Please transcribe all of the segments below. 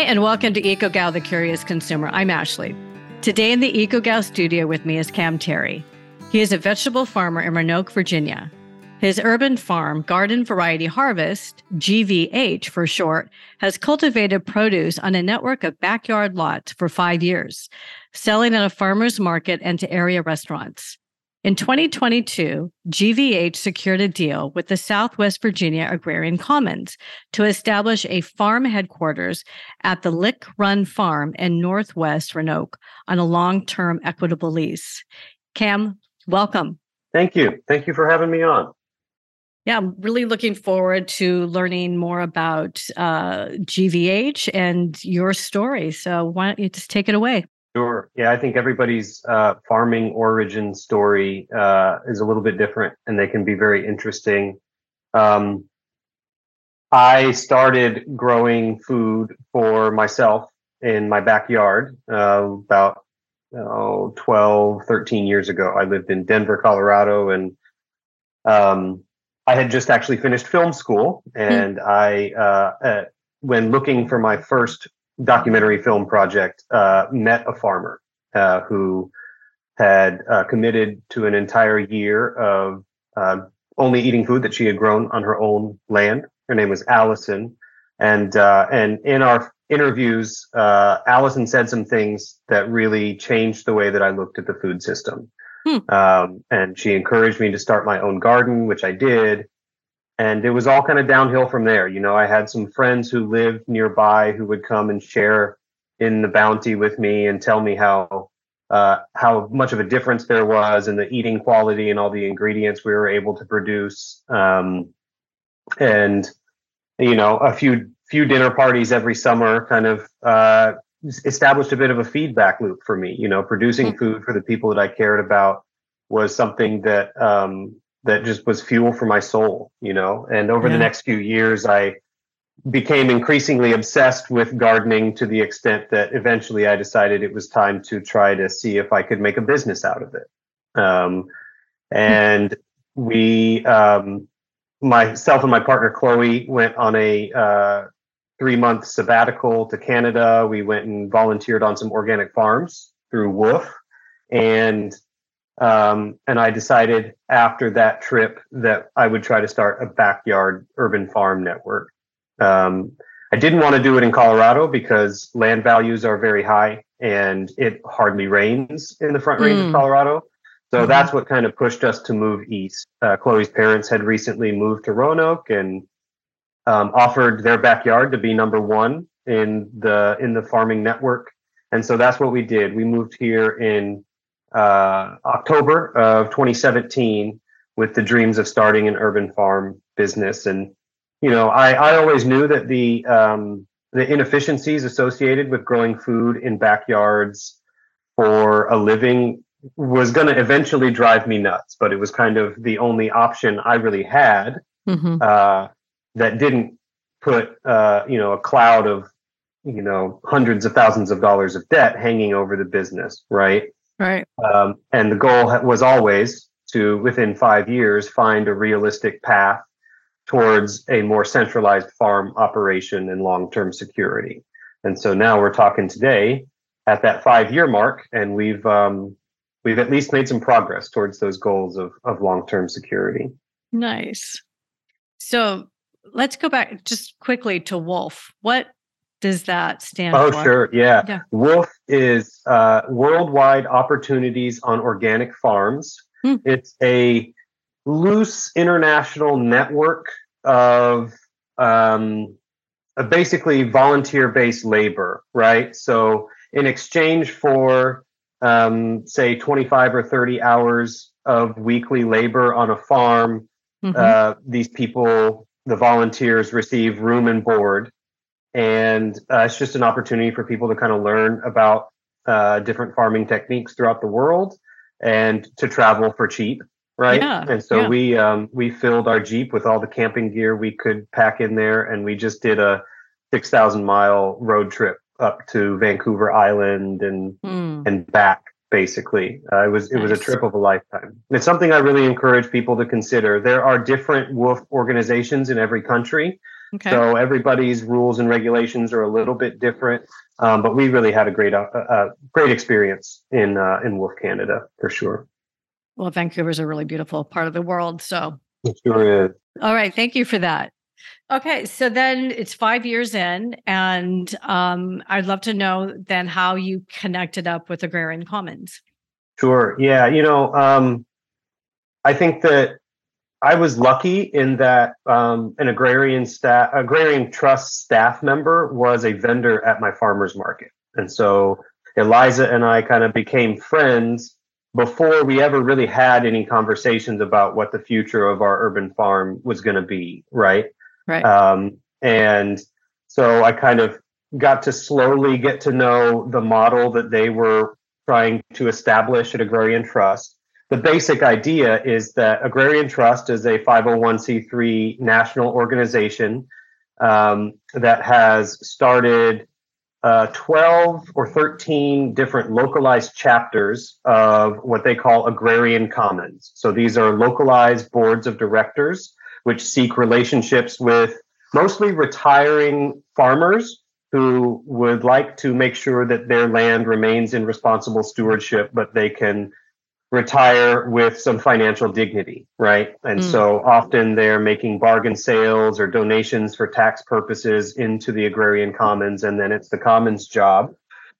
Hi, and welcome to EcoGal, the Curious Consumer. I'm Ashley. Today in the EcoGal studio with me is Cam Terry. He is a vegetable farmer in Roanoke, Virginia. His urban farm, Garden Variety Harvest, GVH for short, has cultivated produce on a network of backyard lots for five years, selling at a farmer's market and to area restaurants. In 2022, GVH secured a deal with the Southwest Virginia Agrarian Commons to establish a farm headquarters at the Lick Run Farm in Northwest Roanoke on a long term equitable lease. Cam, welcome. Thank you. Thank you for having me on. Yeah, I'm really looking forward to learning more about uh, GVH and your story. So, why don't you just take it away? Sure. Yeah, I think everybody's uh, farming origin story uh, is a little bit different, and they can be very interesting. Um, I started growing food for myself in my backyard uh, about oh, 12, 13 years ago. I lived in Denver, Colorado, and um, I had just actually finished film school. And mm. I, uh, when looking for my first documentary film project, uh, met a farmer uh, who had uh, committed to an entire year of uh, only eating food that she had grown on her own land. Her name was Allison, and uh, and in our interviews, uh, Allison said some things that really changed the way that I looked at the food system. Hmm. Um, and she encouraged me to start my own garden, which I did and it was all kind of downhill from there. You know, I had some friends who lived nearby who would come and share in the bounty with me and tell me how uh, how much of a difference there was in the eating quality and all the ingredients we were able to produce. Um, and you know, a few few dinner parties every summer kind of uh, established a bit of a feedback loop for me. You know, producing mm-hmm. food for the people that I cared about was something that um, that just was fuel for my soul, you know. And over yeah. the next few years, I became increasingly obsessed with gardening to the extent that eventually I decided it was time to try to see if I could make a business out of it. Um, and we, um, myself and my partner Chloe, went on a uh, three month sabbatical to Canada. We went and volunteered on some organic farms through WWOOF. And um, and I decided after that trip that I would try to start a backyard urban farm network. Um, I didn't want to do it in Colorado because land values are very high and it hardly rains in the front range mm. of Colorado. So mm-hmm. that's what kind of pushed us to move east. Uh, Chloe's parents had recently moved to Roanoke and um, offered their backyard to be number one in the in the farming network. And so that's what we did. We moved here in uh, October of 2017 with the dreams of starting an urban farm business. And, you know, I, I always knew that the, um, the inefficiencies associated with growing food in backyards for a living was going to eventually drive me nuts, but it was kind of the only option I really had mm-hmm. uh, that didn't put, uh, you know, a cloud of, you know, hundreds of thousands of dollars of debt hanging over the business, right? Right. Um, and the goal was always to, within five years, find a realistic path towards a more centralized farm operation and long term security. And so now we're talking today at that five year mark, and we've um, we've at least made some progress towards those goals of, of long term security. Nice. So let's go back just quickly to WWOOF. What does that stand oh, for? Oh, sure. Yeah. yeah. WWOOF is uh, Worldwide Opportunities on Organic Farms. Hmm. It's a loose international network of um, basically volunteer based labor, right? So, in exchange for, um, say, 25 or 30 hours of weekly labor on a farm, mm-hmm. uh, these people, the volunteers, receive room and board and uh, it's just an opportunity for people to kind of learn about uh, different farming techniques throughout the world and to travel for cheap right yeah, and so yeah. we um, we filled our jeep with all the camping gear we could pack in there and we just did a 6000 mile road trip up to vancouver island and mm. and back basically uh, it was it nice. was a trip of a lifetime it's something i really encourage people to consider there are different WWOOF organizations in every country Okay. So everybody's rules and regulations are a little bit different, um, but we really had a great uh, uh, great experience in uh, in WWOOF Canada for sure. Well, Vancouver's a really beautiful part of the world, so it sure is. All right, thank you for that. Okay, so then it's five years in, and um, I'd love to know then how you connected up with Agrarian Commons. Sure. Yeah. You know, um, I think that I was lucky in that um, an agrarian staff, agrarian trust staff member was a vendor at my farmers market, and so Eliza and I kind of became friends before we ever really had any conversations about what the future of our urban farm was going to be. Right. Right. Um, and so I kind of got to slowly get to know the model that they were trying to establish at Agrarian Trust the basic idea is that Agrarian Trust is a 501c3 national organization um, that has started uh, 12 or 13 different localized chapters of what they call agrarian commons. So these are localized boards of directors which seek relationships with mostly retiring farmers who would like to make sure that their land remains in responsible stewardship, but they can retire with some financial dignity, right? And mm. so often they're making bargain sales or donations for tax purposes into the agrarian commons. And then it's the commons job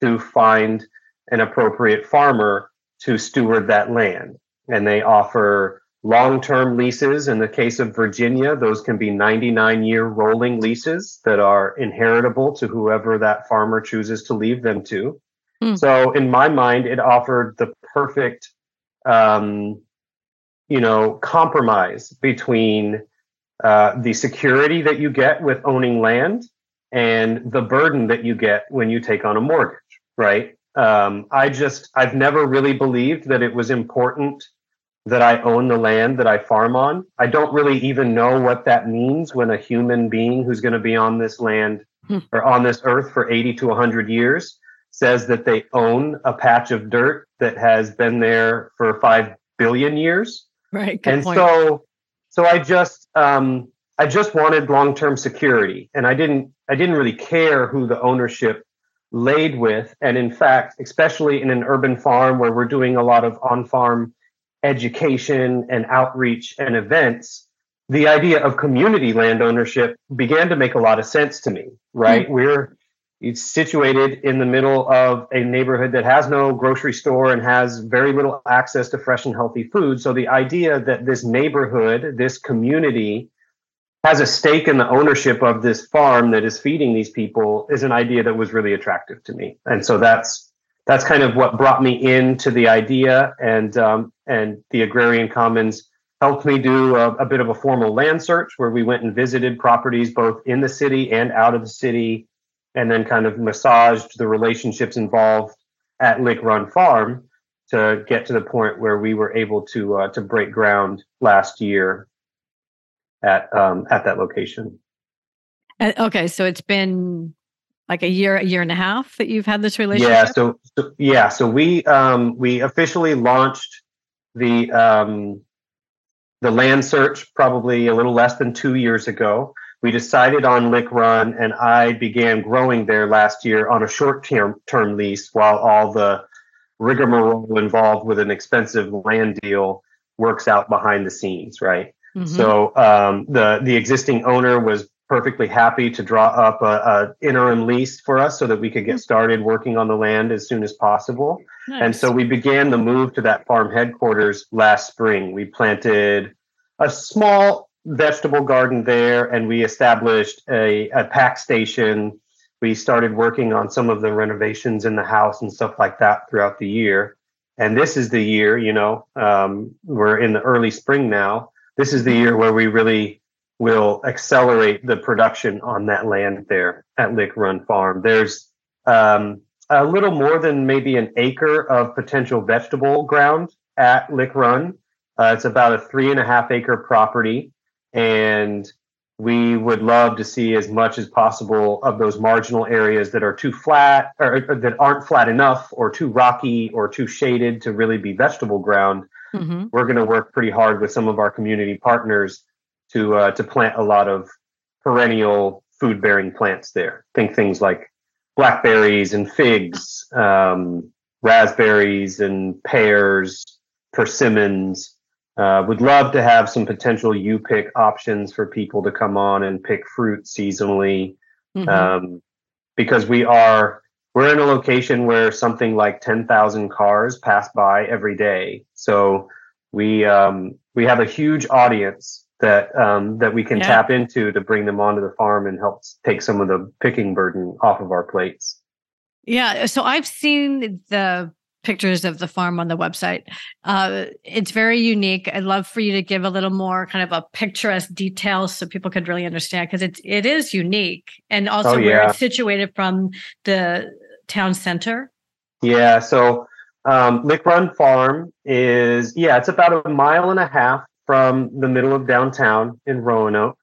to find an appropriate farmer to steward that land. And they offer long term leases. In the case of Virginia, those can be 99 year rolling leases that are inheritable to whoever that farmer chooses to leave them to. Mm. So, in my mind, it offered the perfect um, you know, compromise between uh, the security that you get with owning land and the burden that you get when you take on a mortgage, right? Um, I just, I've never really believed that it was important that I own the land that I farm on. I don't really even know what that means when a human being who's going to be on this land hmm. or on this earth for 80 to 100 years says that they own a patch of dirt that has been there for five billion years. Right. and point. so, so I just, um, I just wanted long-term security, and I didn't, I didn't really care who the ownership laid with. And in fact, especially in an urban farm where we're doing a lot of on-farm education and outreach and events, the idea of community land ownership began to make a lot of sense to me. Right? Mm-hmm. We're it's situated in the middle of a neighborhood that has no grocery store and has very little access to fresh and healthy food. So the idea that this neighborhood, this community, has a stake in the ownership of this farm that is feeding these people is an idea that was really attractive to me. And so that's that's kind of what brought me into the idea. And um, and the agrarian commons helped me do a, a bit of a formal land search where we went and visited properties both in the city and out of the city and then kind of massaged the relationships involved at Lick Run Farm to get to the point where we were able to uh, to break ground last year at um, at that location. Uh, okay, so it's been like a year, a year and a half that you've had this relationship. Yeah, so, so yeah, so we um, we officially launched the um, the land search probably a little less than two years ago we decided on Lick Run, and I began growing there last year on a short term term lease while all the rigmarole involved with an expensive land deal works out behind the scenes, right? Mm-hmm. So um, the the existing owner was perfectly happy to draw up a, a, interim lease for us so that we could get mm-hmm. started working on the land as soon as possible. Nice. And so we began the move to that farm headquarters last spring. We planted a small vegetable garden there and we established a, a pack station. We started working on some of the renovations in the house and stuff like that throughout the year. And this is the year, you know, um, we're in the early spring now. This is the year where we really will accelerate the production on that land there at Lick Run Farm. There's um, a little more than maybe an acre of potential vegetable ground at Lick Run. Uh, it's about a three and a half acre property and we would love to see as much as possible of those marginal areas that are too flat or, or that aren't flat enough or too rocky or too shaded to really be vegetable ground mm-hmm. we're going to work pretty hard with some of our community partners to uh, to plant a lot of perennial food bearing plants there. Think things like blackberries and figs, um, raspberries and pears, persimmons. Uh, would love to have some potential U pick options for people to come on and pick fruit seasonally. Mm-hmm. Um, because we are we're in a location where something like 10,000 cars pass by every day. So we um, we have a huge audience that um, that we can yeah. tap into to bring them onto the farm and help take some of the picking burden off of our plates. Yeah, so I've seen the pictures of the farm on the website. Uh, it's very unique. I'd love for you to give a little more kind of a picturesque detail so people could really understand because it's it is unique and also oh, yeah. where it's situated from the town center. Yeah, so um, Lick Run Farm is yeah, it's about a mile and a half from the middle of downtown in Roanoke.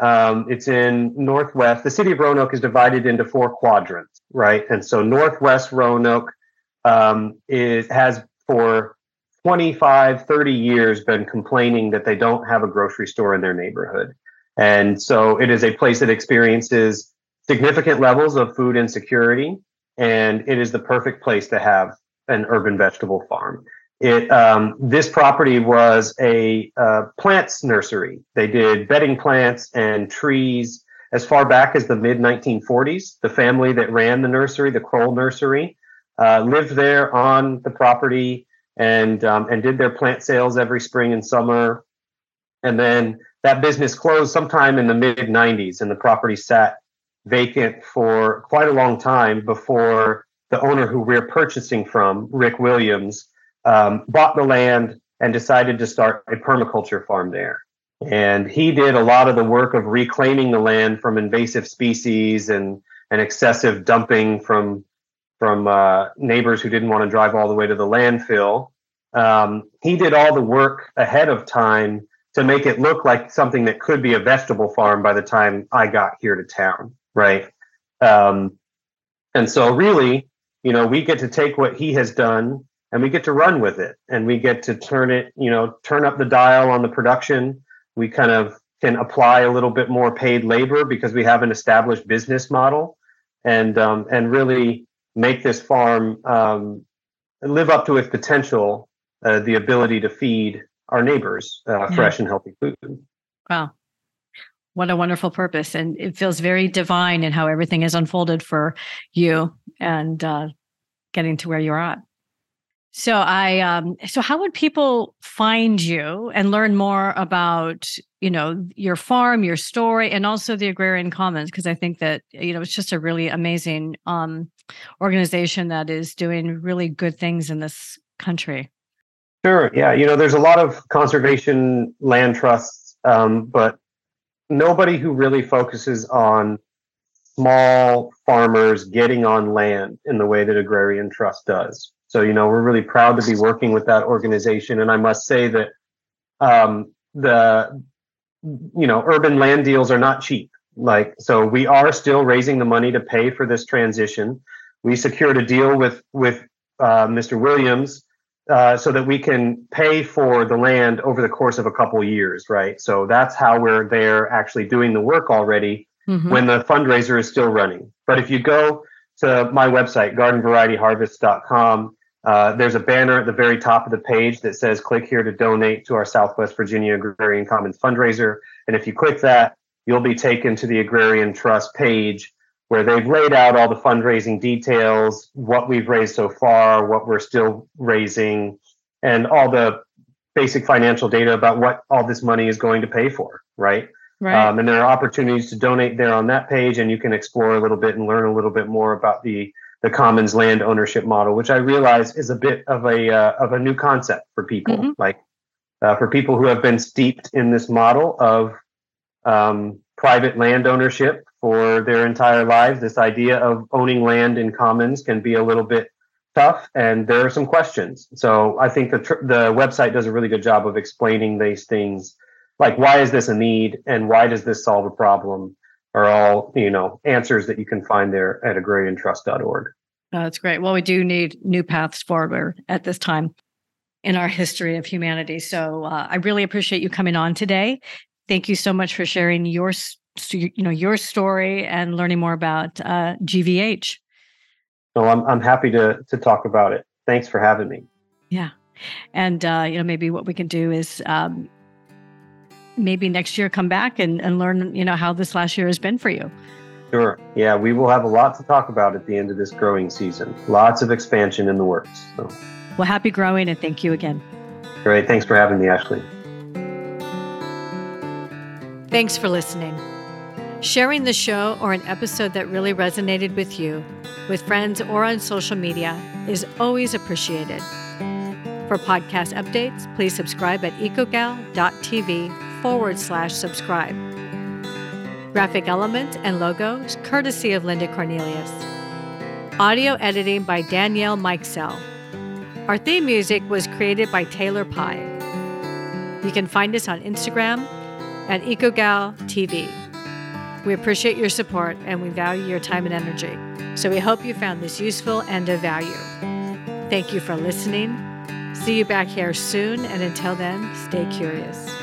Um, it's in northwest. The city of Roanoke is divided into four quadrants, right? And so northwest Roanoke um, is has for 25, 30 years been complaining that they don't have a grocery store in their neighborhood. And so it is a place that experiences significant levels of food insecurity, and it is the perfect place to have an urban vegetable farm. It um, this property was a uh, plants nursery. They did bedding plants and trees as far back as the mid 1940s. The family that ran the nursery, the Kroll Nursery, uh, lived there on the property and um, and did their plant sales every spring and summer. And then that business closed sometime in the mid 90s, and the property sat vacant for quite a long time before the owner who we're purchasing from, Rick Williams, um, bought the land and decided to start a permaculture farm there. And he did a lot of the work of reclaiming the land from invasive species and, and excessive dumping from from uh, neighbors who didn't want to drive all the way to the landfill. Um, he did all the work ahead of time to make it look like something that could be a vegetable farm by the time I got here to town, right? Um, and so, really, you know, we get to take what he has done and we get to run with it, and we get to turn it, you know, turn up the dial on the production. We kind of can apply a little bit more paid labor because we have an established business model, and um, and really make this farm um, live up to its potential, uh, the ability to feed our neighbors uh, yeah. fresh and healthy food. Wow. What a wonderful purpose. And it feels very divine in how everything is unfolded for you and uh, getting to where you're at. So I um so how would people find you and learn more about, you know, your farm, your story and also the Agrarian Commons because I think that you know it's just a really amazing um organization that is doing really good things in this country. Sure. Yeah, you know, there's a lot of conservation land trusts um, but nobody who really focuses on small farmers getting on land in the way that Agrarian Trust does. So, you know, we're really proud to be working with that organization. And I must say that um, the, you know, urban land deals are not cheap. Like, so we are still raising the money to pay for this transition. We secured a deal with with uh, Mr. Williams uh, so that we can pay for the land over the course of a couple years, right? So that's how we're there actually doing the work already mm-hmm. when the fundraiser is still running. But if you go to my website, gardenvarietyharvest.com, uh, there's a banner at the very top of the page that says click here to donate to our Southwest Virginia Agrarian Commons fundraiser. And if you click that, you'll be taken to the Agrarian Trust page where they've laid out all the fundraising details, what we've raised so far, what we're still raising, and all the basic financial data about what all this money is going to pay for, right? Right. Um, and there are opportunities to donate there on that page, and you can explore a little bit and learn a little bit more about the the commons land ownership model, which I realize is a bit of a uh, of a new concept for people. Mm-hmm. Like uh, for people who have been steeped in this model of um, private land ownership for their entire lives, this idea of owning land in commons can be a little bit tough, and there are some questions. So I think the tr- the website does a really good job of explaining these things, like why is this a need and why does this solve a problem are all you know answers that you can find there at agrariantrust.org. Oh, that's great. Well, we do need new paths forward at this time in our history of humanity. So uh, I really appreciate you coming on today. Thank you so much for sharing your you know your story and learning more about uh, GVH. No, I'm I'm happy to to talk about it. Thanks for having me. Yeah, and uh, you know maybe what we can do is um, maybe next year come back and, and learn you know how this last year has been for you. Sure. Yeah, we will have a lot to talk about at the end of this growing season. Lots of expansion in the works. So. Well, happy growing and thank you again. Great. Thanks for having me, Ashley. Thanks for listening. Sharing the show or an episode that really resonated with you, with friends or on social media, is always appreciated. For podcast updates, please subscribe at ecogal.tv forward slash subscribe. Graphic elements and logos courtesy of Linda Cornelius. Audio editing by Danielle Mikesell. Our theme music was created by Taylor Pye. You can find us on Instagram at EcoGal TV. We appreciate your support and we value your time and energy. So we hope you found this useful and of value. Thank you for listening. See you back here soon, and until then, stay curious.